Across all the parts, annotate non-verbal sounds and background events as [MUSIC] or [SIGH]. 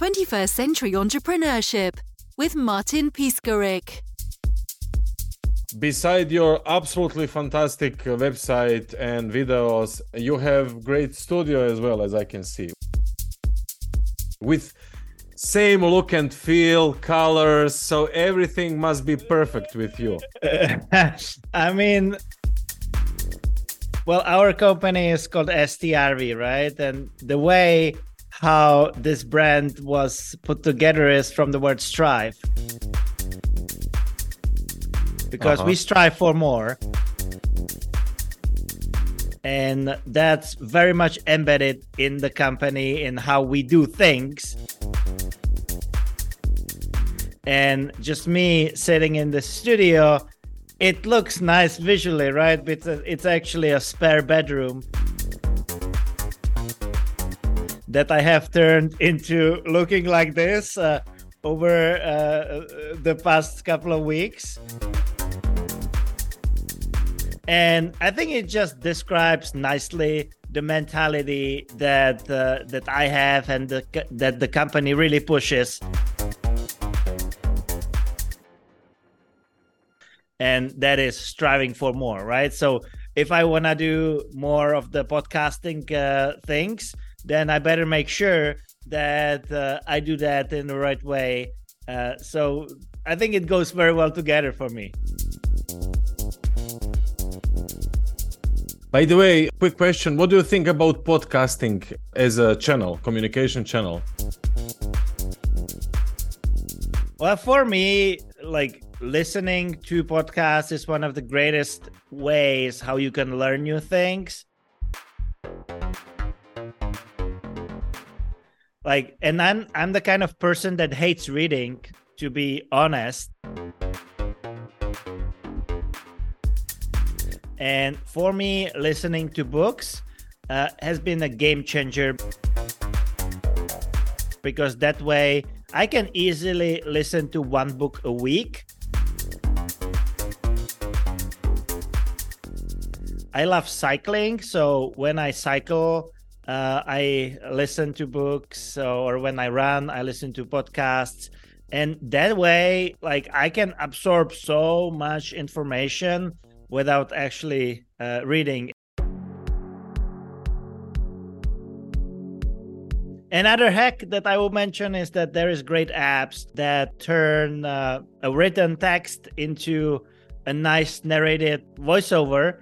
21st Century Entrepreneurship with Martin Piskarik. Beside your absolutely fantastic uh, website and videos, you have great studio as well as I can see. With same look and feel, colors, so everything must be perfect with you. [LAUGHS] I mean, well, our company is called STRV, right? And the way how this brand was put together is from the word strive. Because uh-huh. we strive for more. And that's very much embedded in the company in how we do things and just me sitting in the studio it looks nice visually right but it's actually a spare bedroom that i have turned into looking like this uh, over uh, the past couple of weeks. And i think it just describes nicely the mentality that uh, that i have and the, that the company really pushes. And that is striving for more right? So if i want to do more of the podcasting uh, things then i better make sure that uh, i do that in the right way. Uh, so i think it goes very well together for me. By the way quick question. What do you think about podcasting as a channel communication channel? Well for me like listening to podcasts is one of the greatest ways how you can learn new things like and i'm i'm the kind of person that hates reading to be honest and for me listening to books uh, has been a game changer because that way i can easily listen to one book a week I love cycling. So when I cycle, uh, I listen to books, or when I run, I listen to podcasts. And that way, like I can absorb so much information without actually uh, reading. Another hack that I will mention is that there is great apps that turn uh, a written text into a nice narrated voiceover.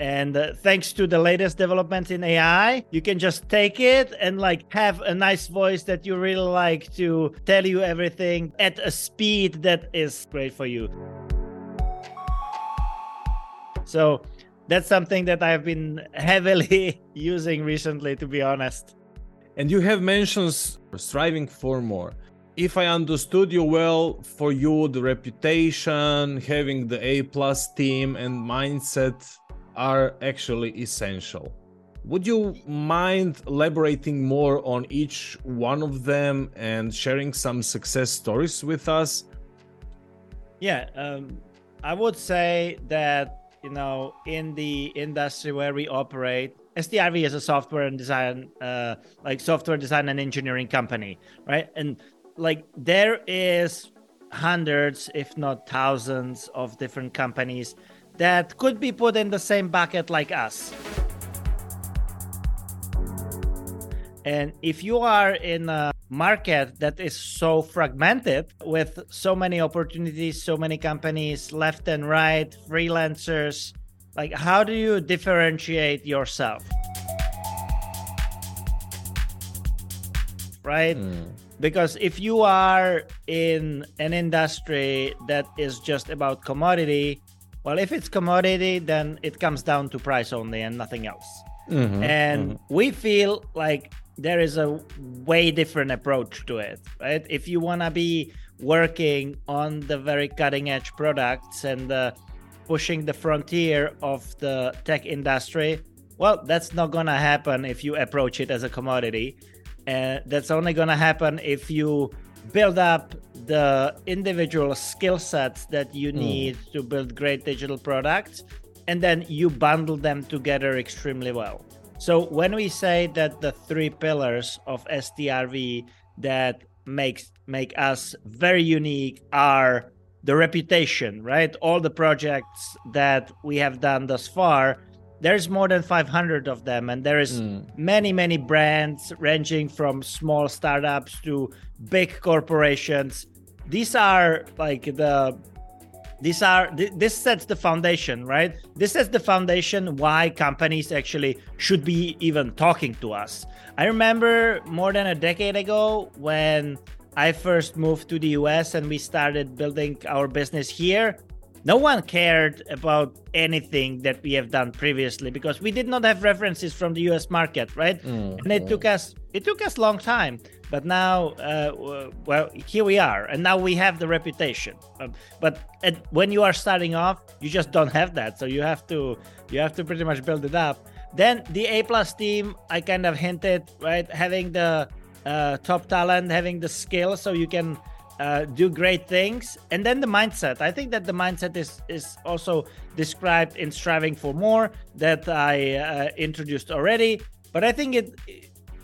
And uh, thanks to the latest developments in AI, you can just take it and like have a nice voice that you really like to tell you everything at a speed that is great for you. So that's something that I've been [LAUGHS] heavily [LAUGHS] using recently, to be honest. And you have mentioned striving for more. If I understood you well, for you, the reputation, having the A plus team and mindset are actually essential. Would you mind elaborating more on each one of them and sharing some success stories with us? Yeah, um, I would say that you know in the industry where we operate, STRV is a software and design, uh, like software design and engineering company, right? And like there is hundreds, if not thousands, of different companies that could be put in the same bucket like us. And if you are in a market that is so fragmented with so many opportunities, so many companies left and right, freelancers, like how do you differentiate yourself? Right? Mm. Because if you are in an industry that is just about commodity, well, if it's commodity, then it comes down to price only and nothing else. Mm-hmm, and mm-hmm. we feel like there is a way different approach to it, right? If you want to be working on the very cutting edge products and uh, pushing the frontier of the tech industry, well, that's not going to happen if you approach it as a commodity. And uh, that's only going to happen if you build up the individual skill sets that you hmm. need mm. to build great digital products and then you bundle them together extremely well So when we say that the three pillars of STRV that makes make us very unique are the reputation, right? All the projects that we have done thus far, there's more than 500 of them and there is mm. many many brands ranging from small startups to big corporations. These are like the these are this sets the foundation right? This sets the foundation why companies actually should be even talking to us. I remember more than a decade ago when i first moved to the us and we started building our business here no one cared about anything that we have done previously because we did not have references from the us market right? Mm, and it took us it took us a long time but now uh, well here we are and now we have the reputation. Um, but at, when you are starting off you just don't have that so you have to you have to pretty much build it up. Then the a plus team i kind of hinted right having the uh, top talent having the skill so you can uh, do great things. And then the mindset. I think that the mindset is is also described in striving for more that i uh, introduced already. But i think it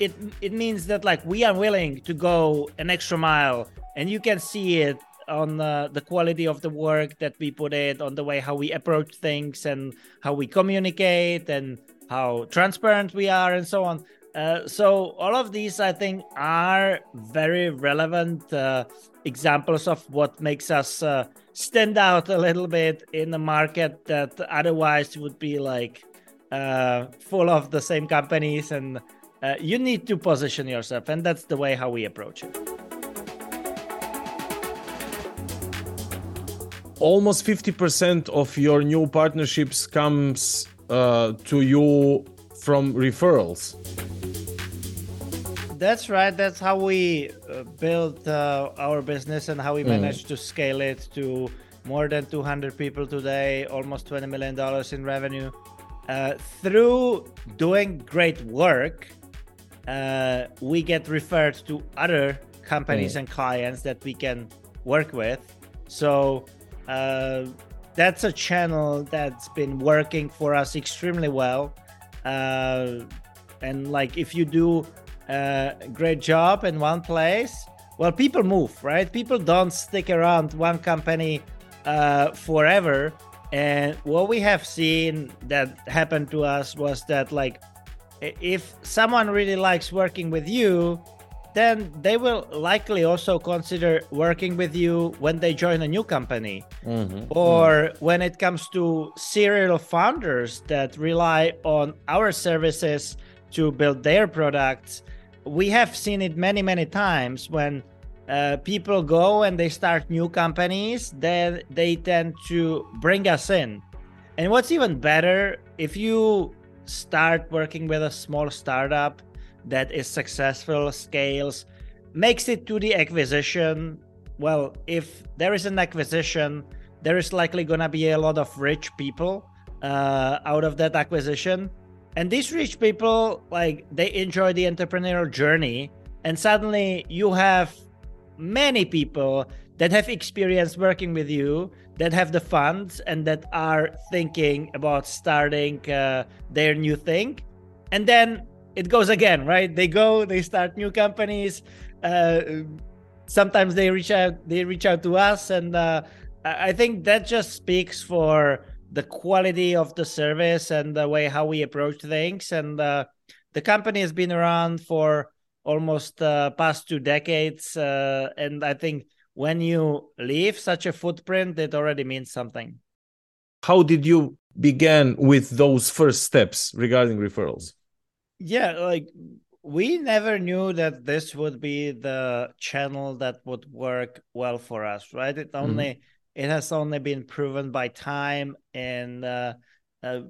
it it means that like we are willing to go an extra mile and you can see it on uh, the quality of the work that we put it on the way how we approach things and how we communicate and how transparent we are and so on. Uh, so all of these i think are very relevant uh, examples of what makes us uh, stand out a little bit in a market that otherwise would be like uh, full of the same companies and uh, you need to position yourself and that's the way how we approach it. Almost 50% of your new partnerships comes uh, to you from referrals that's right that's how we uh, built uh, our business and how we mm. managed to scale it to more than 200 people today almost 20 million dollars in revenue uh, through doing great work uh, we get referred to other companies mm. and clients that we can work with. So uh, that's a channel that's been working for us extremely well. Uh, and like if you do a great job in one place, well, people move, right? People don't stick around one company uh, forever. And what we have seen that happened to us was that like if someone really likes working with you, then they will likely also consider working with you when they join a new company. Mm-hmm. Or mm-hmm. when it comes to serial founders that rely on our services to build their products, we have seen it many, many times when uh, people go and they start new companies, then they tend to bring us in. And what's even better, if you start working with a small startup that is successful, scales, makes it to the acquisition. Well, if there is an acquisition, there is likely going to be a lot of rich people uh, out of that acquisition. And these rich people, like, they enjoy the entrepreneurial journey. And suddenly you have many people that have experience working with you that have the funds and that are thinking about starting uh, their new thing. And then it goes again right? They go they start new companies. Uh, sometimes they reach out they reach out to us. And uh, i think that just speaks for the quality of the service and the way how we approach things and uh, the company has been around for almost uh, past two decades uh, and i think when you leave such a footprint, it already means something. How did you begin with those first steps regarding referrals? Yeah, like we never knew that this would be the channel that would work well for us, right? It only mm-hmm. It has only been proven by time and uh, uh,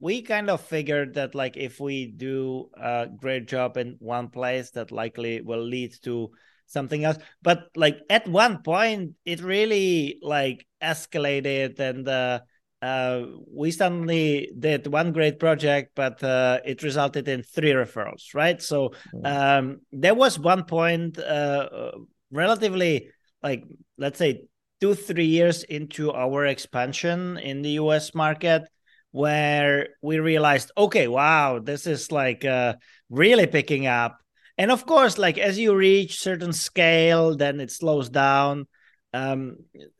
we kind of figured that like if we do a great job in one place that likely will lead to something else but like at one point it really like escalated and uh, uh, we suddenly did one great project but uh, it resulted in three referrals right so mm. um, there was one point uh, relatively like let's say two three years into our expansion in the us market where we realized, okay, wow, this is like uh, really picking up. And of course, like as you reach certain scale, then it slows down. Um,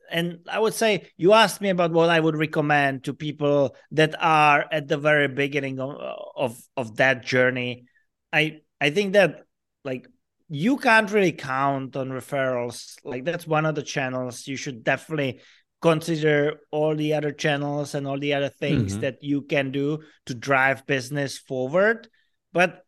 and I would say you asked me about what I would recommend to people that are at the very beginning of of, of that journey. I I think that like you can't really count on referrals. Like that's one of the channels you should definitely consider all the other channels and all the other things mm-hmm. that you can do to drive business forward but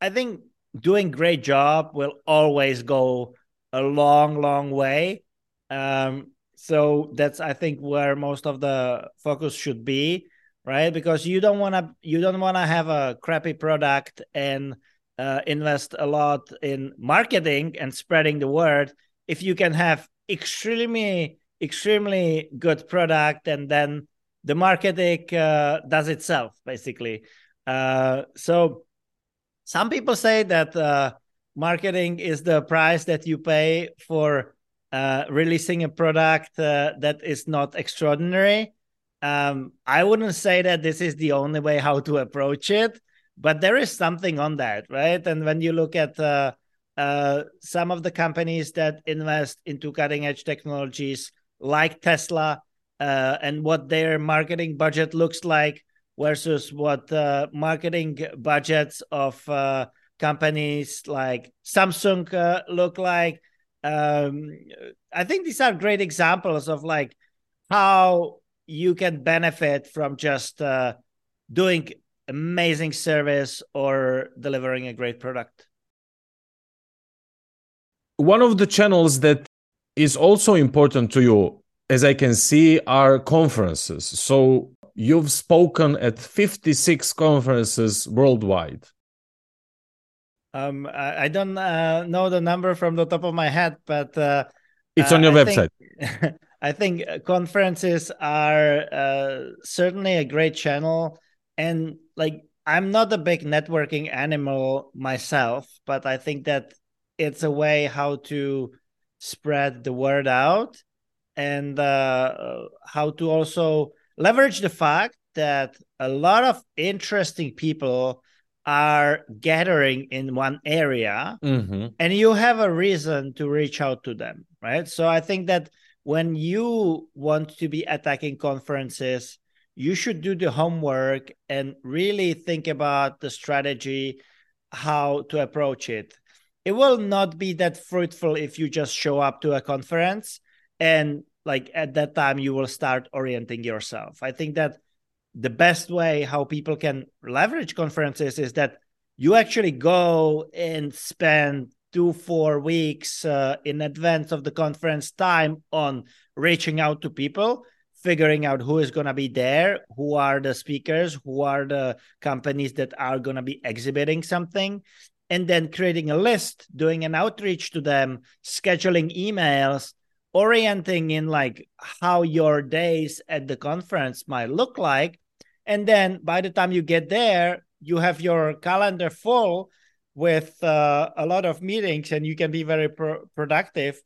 i think doing great job will always go a long long way um, so that's i think where most of the focus should be right because you don't want to you don't want to have a crappy product and uh, invest a lot in marketing and spreading the word. If you can have extremely extremely good product and then the marketing uh, does itself basically. Uh, so some people say that uh, marketing is the price that you pay for uh, releasing a product uh, that is not extraordinary. Um, i wouldn't say that this is the only way how to approach it but there is something on that right and when you look at uh, some of the companies that invest into cutting edge technologies like Tesla uh, and what their marketing budget looks like versus what uh, marketing budgets of uh, companies like Samsung uh, look like. Um, I think these are great examples of like how you can benefit from just uh, doing amazing service or delivering a great product. One of the channels that is also important to you, as I can see, are conferences. So you've spoken at 56 conferences worldwide. Um, I, I don't uh, know the number from the top of my head, but uh, it's on your uh, website. Think, [LAUGHS] I think conferences are uh, certainly a great channel, and like I'm not a big networking animal myself, but I think that it's a way how to spread the word out and uh, how to also leverage the fact that a lot of interesting people are gathering in one area mm-hmm. and you have a reason to reach out to them right so i think that when you want to be attacking conferences you should do the homework and really think about the strategy how to approach it. It will not be that fruitful if you just show up to a conference and like at that time you will start orienting yourself. I think that the best way how people can leverage conferences is that you actually go and spend two four weeks uh, in advance of the conference time on reaching out to people figuring out who is going to be there who are the speakers who are the companies that are going to be exhibiting something and then creating a list, doing an outreach to them, scheduling emails, orienting in like how your days at the conference might look like. And then by the time you get there, you have your calendar full with uh, a lot of meetings and you can be very pro- productive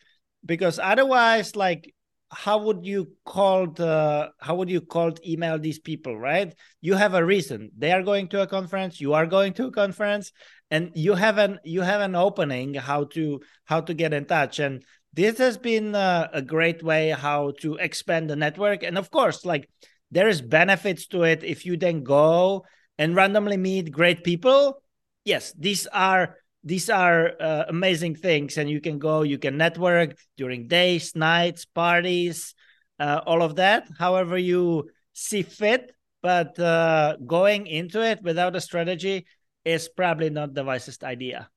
because otherwise like how would you call how would you call email these people right? You have a reason. They are going to a conference you are going to a conference and you have an you have an opening how to how to get in touch. And this has been uh, a great way how to expand the network. And of course like there is benefits to it if you then go and randomly meet great people. Yes these are these are uh, amazing things and you can go you can network during days nights parties uh, all of that however you see fit but uh, going into it without a strategy is probably not the wisest idea.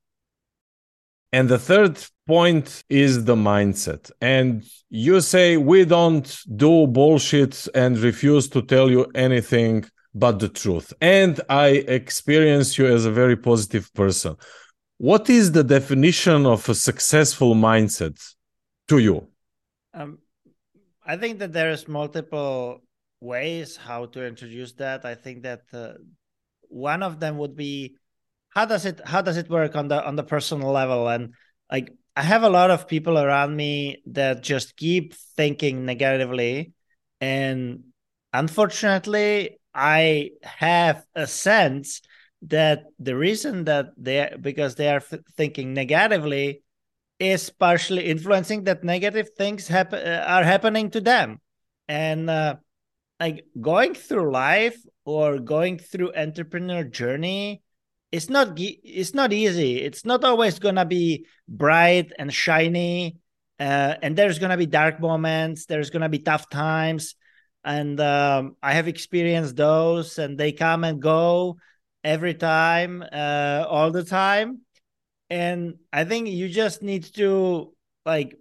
And the third point is the mindset. And you say we don't do bullshit and refuse to tell you anything but the truth. And I experience you as a very positive person. What is the definition of a successful mindset to you? Um, I think that there's multiple ways how to introduce that. I think that uh, one of them would be how does it how does it work on the on the personal level and like i have a lot of people around me that just keep thinking negatively and unfortunately I have a sense that the reason that they because they are thinking negatively is partially influencing that negative things happen uh, are happening to them. And uh, like going through life or going through entrepreneur journey it's not it's not easy. It's not always gonna be bright and shiny uh, and there's gonna be dark moments there's gonna be tough times. And um, i have experienced those and they come and go every time, uh, all the time. And I think you just need to like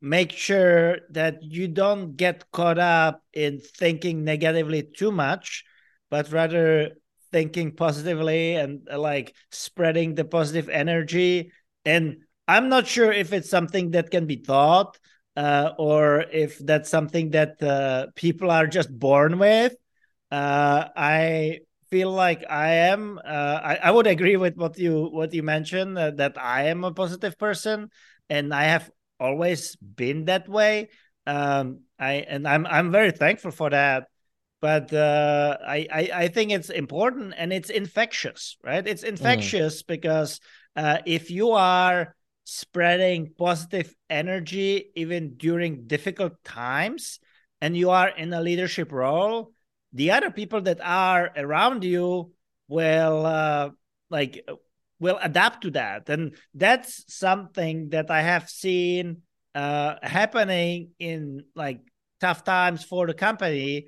make sure that you don't get caught up in thinking negatively too much, but rather thinking positively and uh, like spreading the positive energy. And I'm not sure if it's something that can be taught uh, or if that's something that uh, people are just born with. Uh, I feel like I am. Uh, I, I would agree with what you what you mentioned uh, that I am a positive person, and I have always been that way. Um, I and I'm I'm very thankful for that. But uh, I, I I think it's important and it's infectious, right? It's infectious mm. because uh, if you are spreading positive energy even during difficult times, and you are in a leadership role, the other people that are around you will uh, like will adapt to that. And that's something that i have seen uh, happening in like tough times for the company.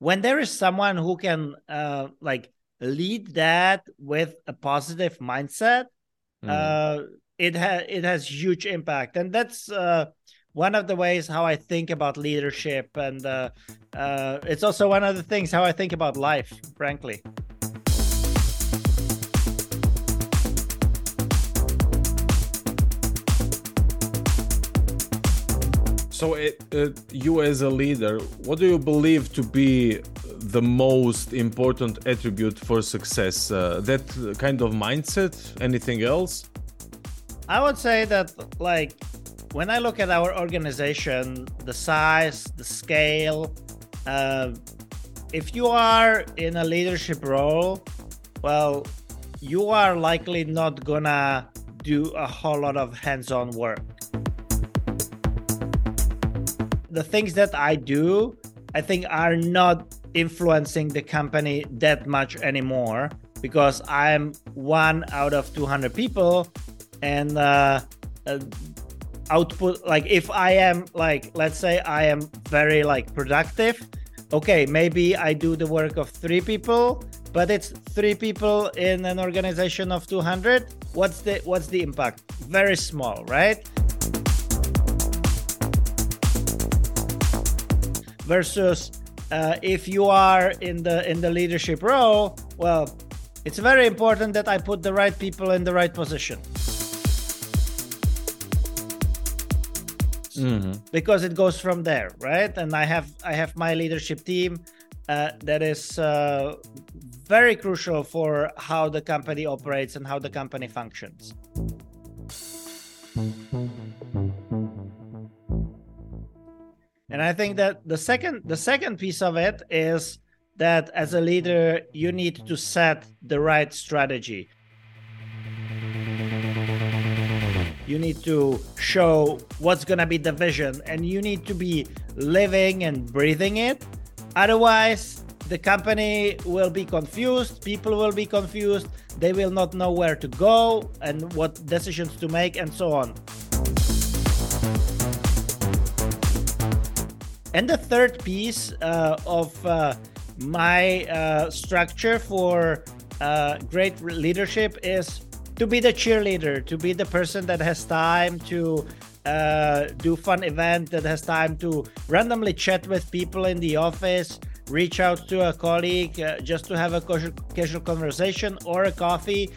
When there is someone who can uh, like lead that with a positive mindset mm. uh, it has it has huge impact. And that's uh, one of the ways how I think about leadership, and uh, uh, it's also one of the things how I think about life, frankly. So, it, uh, you as a leader, what do you believe to be the most important attribute for success? Uh, that kind of mindset? Anything else? I would say that, like, when I look at our organization, the size, the scale, uh, if you are in a leadership role, well, you are likely not gonna do a whole lot of hands on work. The things that I do, I think, are not influencing the company that much anymore because I'm one out of 200 people and uh, uh, output like if i am like let's say i am very like productive okay maybe i do the work of three people but it's three people in an organization of 200 what's the what's the impact? Very small right? Versus uh, if you are in the in the leadership role well it's very important that i put the right people in the right position mm-hmm. because it goes from there right? And i have i have my leadership team uh, that is uh, very crucial for how the company operates and how the company functions. And i think that the second the second piece of it is that as a leader you need to set the right strategy you need to show what's going to be the vision and you need to be living and breathing it. Otherwise the company will be confused people will be confused they will not know where to go and what decisions to make and so on. And the third piece uh, of uh, my uh, structure for uh, great leadership is to be the cheerleader, to be the person that has time to uh, do fun event, that has time to randomly chat with people in the office, reach out to a colleague uh, just to have a casual, casual conversation or a coffee,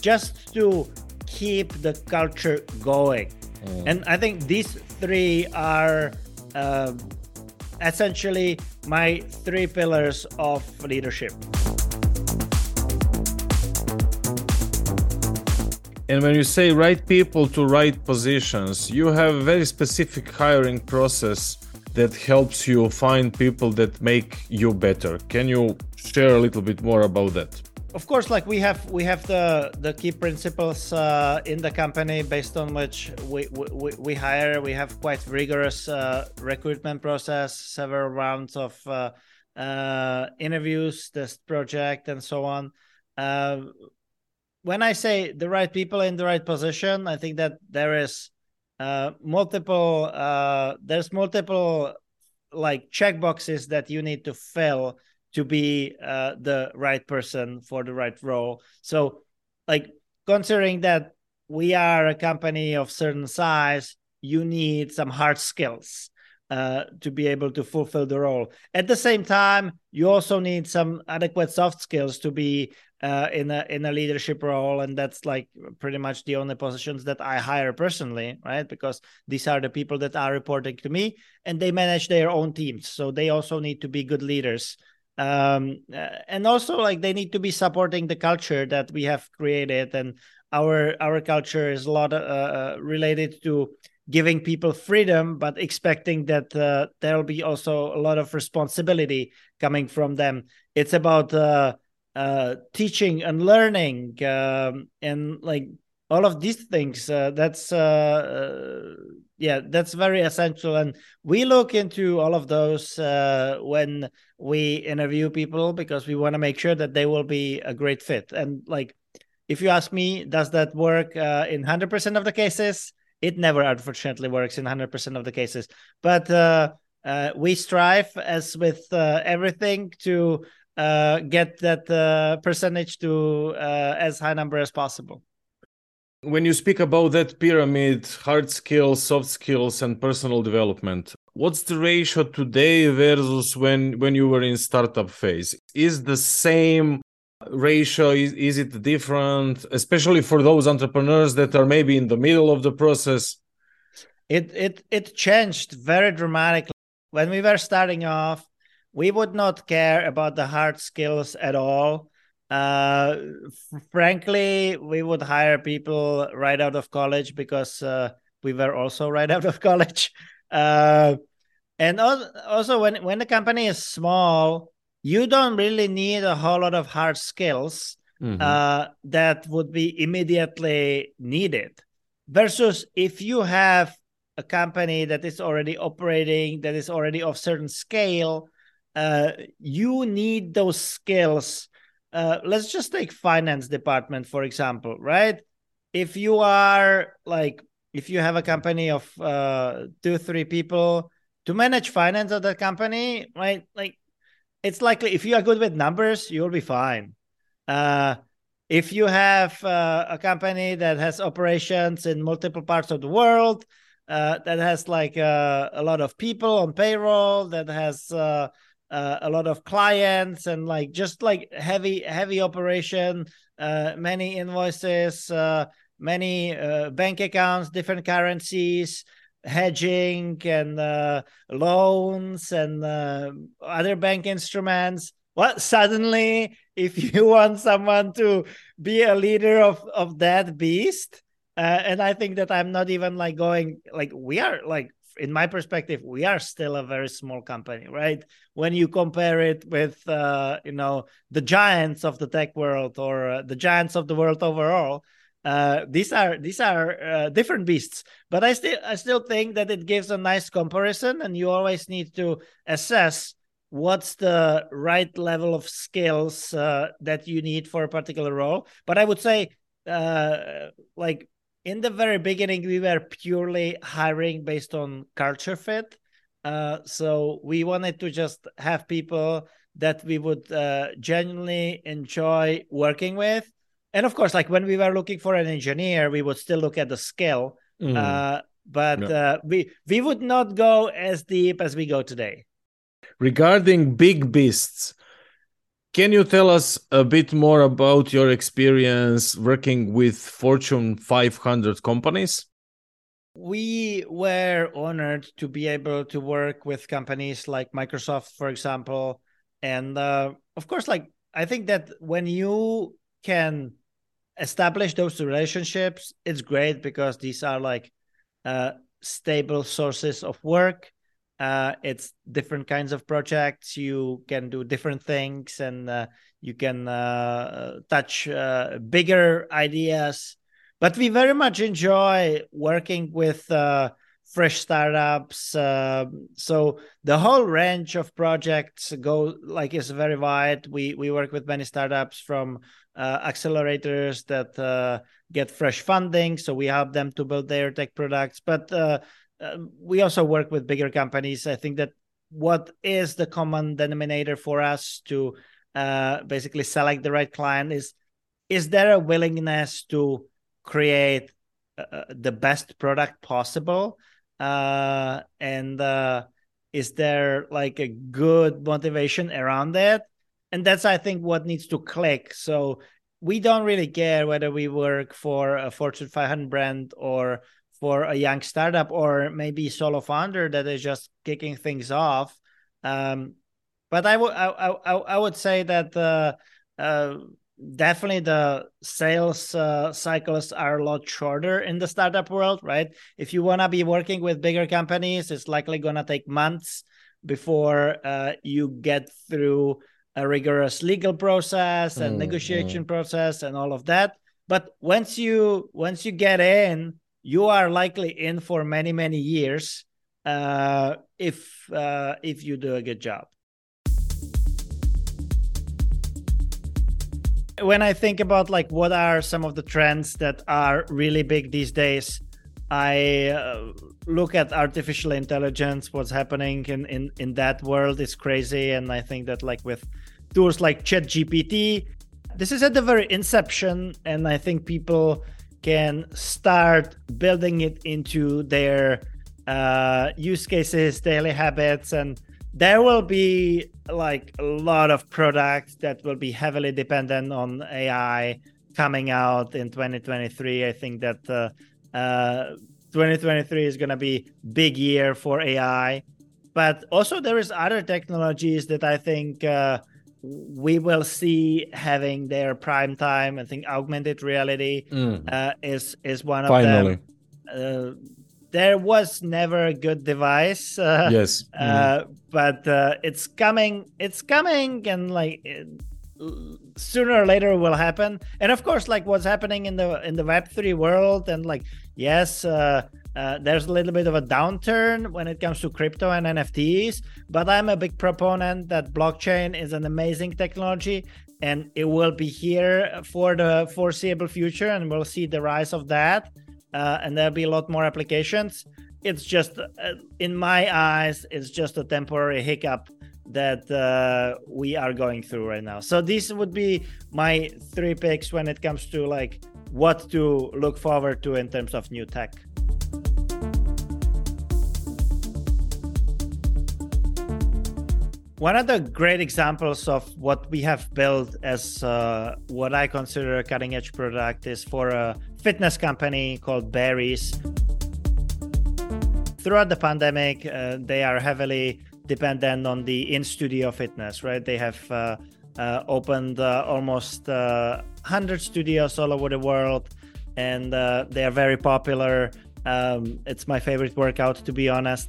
just to keep the culture going. Mm. And I think these three are uh, essentially my three pillars of leadership. And when you say right people to right positions, you have a very specific hiring process that helps you find people that make you better. Can you share a little bit more about that? Of course, like we have we have the the key principles uh, in the company based on which we, we, we hire. We have quite rigorous uh, recruitment process, several rounds of uh, uh interviews, test project, and so on. Uh, when I say the right people in the right position, I think that there is uh, multiple there's multiple like check boxes that you need to fill to be uh, the right person for the right role. So, like considering that we are a company of certain size, you need some hard skills uh, to be able to fulfill the role. At the same time, you also need some adequate soft skills to be uh, in a in a leadership role, and that's like pretty much the only positions that I hire personally, right? Because these are the people that are reporting to me, and they manage their own teams, so they also need to be good leaders. Um, uh, and also, like they need to be supporting the culture that we have created, and our our culture is a lot uh, uh related to giving people freedom, but expecting that uh, there'll be also a lot of responsibility coming from them. It's about uh, uh, teaching and learning um, and like all of these things. Uh, that's uh, uh, yeah, that's very essential, and we look into all of those when we interview people because we want to make sure that they will be a great fit. And like, if you ask me, does that work in hundred percent of the cases? It never, unfortunately, works in 100% of the cases. But uh, uh, we strive, as with uh, everything, to uh, get that uh, percentage to uh, as high number as possible. When you speak about that pyramid, hard skills, soft skills, and personal development, what's the ratio today versus when when you were in startup phase? Is the same ratio is, is it different especially for those entrepreneurs that are maybe in the middle of the process? It it it changed very dramatically. When we were starting off we would not care about the hard skills at all. Uh frankly we would hire people right out of college because uh, we were also [LAUGHS] right out of college. Uh and also when when the company is small you don't really need a whole lot of hard skills mm-hmm. uh, that would be immediately needed. Versus if you have a company that is already operating, that is already of certain scale, uh, you need those skills. Uh, let's just take finance department for example, right? If you are like, if you have a company of uh, two, three people to manage finance of that company, right? Like it's likely if you are good with numbers, you'll be fine. Uh, if you have uh, a company that has operations in multiple parts of the world, uh, that has like uh, a lot of people on payroll, that has uh, uh, a lot of clients, and like just like heavy heavy operation, many invoices, many bank accounts, different currencies hedging and uh, loans and uh, other bank instruments. Well suddenly if [LAUGHS] you want someone to be a leader of of that beast uh, and i think that i'm not even like going like we are like in my perspective we are still a very small company right? When you compare it with uh, you know the giants of the tech world or uh, the giants of the world overall uh, these are these are uh, different beasts but i still i still think that it gives a nice comparison and you always need to assess what's the right level of skills uh, that you need for a particular role. But i would say uh, like in the very beginning we were purely hiring based on culture fit. Uh, so we wanted to just have people that we would genuinely enjoy working with and of course like when we were looking for an engineer we would still look at the skill mm. uh, but uh, we we would not go as deep as we go today. Regarding big beasts can you tell us a bit more about your experience working with fortune 500 companies? We were honored to be able to work with companies like microsoft for example. And uh, of course like i think that when you can establish those relationships, it's great because these are like uh, stable sources of work. uh, it's different kinds of projects you can do different things and uh, you can uh, touch uh, bigger ideas but we very much enjoy working with uh, fresh startups uh, so the whole range of projects go like is very wide. We we work with many startups from accelerators that get fresh funding so we help them to build their tech products. But um, we also work with bigger companies. I think that what is the common denominator for us to uh, basically select the right client is is there a willingness to create uh, uh the best product possible uh, and uh, is there like a good motivation around that and that's i think what needs to click so we don't really care whether we work for a fortune 500 brand or for a young startup or maybe solo founder that is just kicking things off. Um, but I would I, I, I would say that uh, uh, definitely the sales uh, cycles are a lot shorter in the startup world, right? If you want to be working with bigger companies, it's likely gonna take months before uh, you get through a rigorous legal process and mm, negotiation mm. process and all of that. But once you once you get in, you are likely in for many many years uh, if uh, if you do a good job. When I think about like what are some of the trends that are really big these days, I uh, look at artificial intelligence. What's happening in in in that world is crazy, and I think that like with tools like ChatGPT, this is at the very inception, and I think people can start building it into their uh, use cases, daily habits, and there will be like a lot of products that will be heavily dependent on AI coming out in 2023. I think that uh, uh, 2023 is going to be big year for AI, but also there is other technologies that I think uh, we will see having their prime time. I think augmented reality mm. uh, is is one of Finally. them. There was never a good device. Uh, yes, uh, mm. but uh, it's coming. It's coming, and like it, sooner or later it will happen. And of course, like what's happening in the in the Web three world, and like yes, uh, uh, there's a little bit of a downturn when it comes to crypto and NFTs, but I'm a big proponent that blockchain is an amazing technology and it will be here for the foreseeable future and we'll see the rise of that uh, and there'll be a lot more applications. It's just uh, in my eyes it's just a temporary hiccup that uh, we are going through right now. So these would be my three picks when it comes to like what to look forward to in terms of new tech. One of the great examples of what we have built as uh, what I consider a cutting edge product is for a fitness company called Barry's. Throughout the pandemic, uh, they are heavily dependent on the in studio fitness, right? They have uh, uh opened uh, almost 100 uh, studios all over the world and they are very popular. Um, it's my favorite workout, to be honest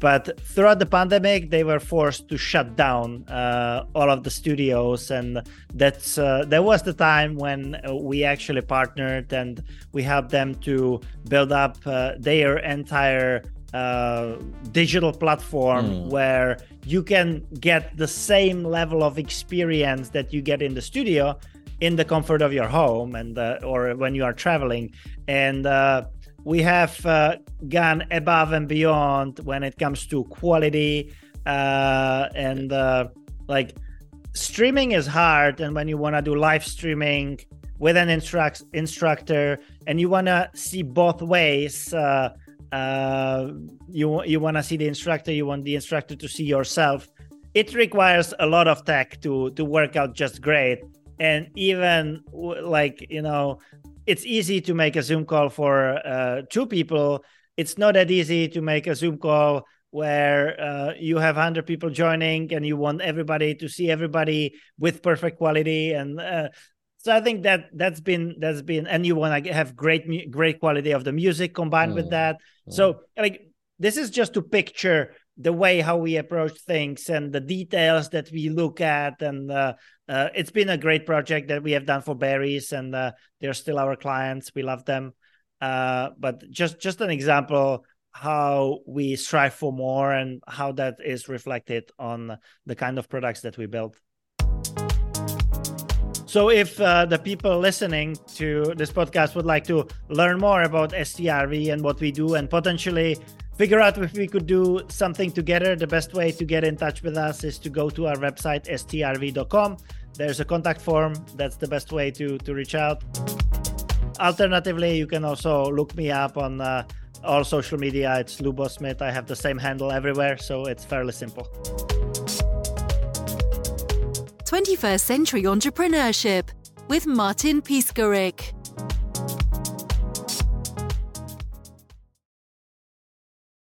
but throughout the pandemic they were forced to shut down uh, all of the studios and that's uh, that was the time when we actually partnered and we helped them to build up uh, their entire uh, digital platform mm. where you can get the same level of experience that you get in the studio in the comfort of your home and uh, or when you are traveling and uh, we have uh, gone above and beyond when it comes to quality uh, and uh, like streaming is hard and when you want to do live streaming with an instruct- instructor and you want to see both ways uh, uh, you you want to see the instructor you want the instructor to see yourself it requires a lot of tech to to work out just great. And even like you know it's easy to make a Zoom call for uh, two people. It's not that easy to make a Zoom call where uh, you have 100 people joining and you want everybody to see everybody with perfect quality and uh, so i think that that's been that's been and you want to have great great quality of the music combined mm. with that mm. so like this is just to picture the way how we approach things and the details that we look at and uh, uh, it's been a great project that we have done for Barry's and uh, they're still our clients. We love them. Uh, but just just an example how we strive for more and how that is reflected on the kind of products that we build. So, if uh, the people listening to this podcast would like to learn more about STRV and what we do, and potentially figure out if we could do something together, the best way to get in touch with us is to go to our website, strv.com. There's a contact form. That's the best way to, to reach out. Alternatively, you can also look me up on uh, all social media. It's Lubo Smid. I have the same handle everywhere, so it's fairly simple. 21st Century Entrepreneurship with Martin Piskarik.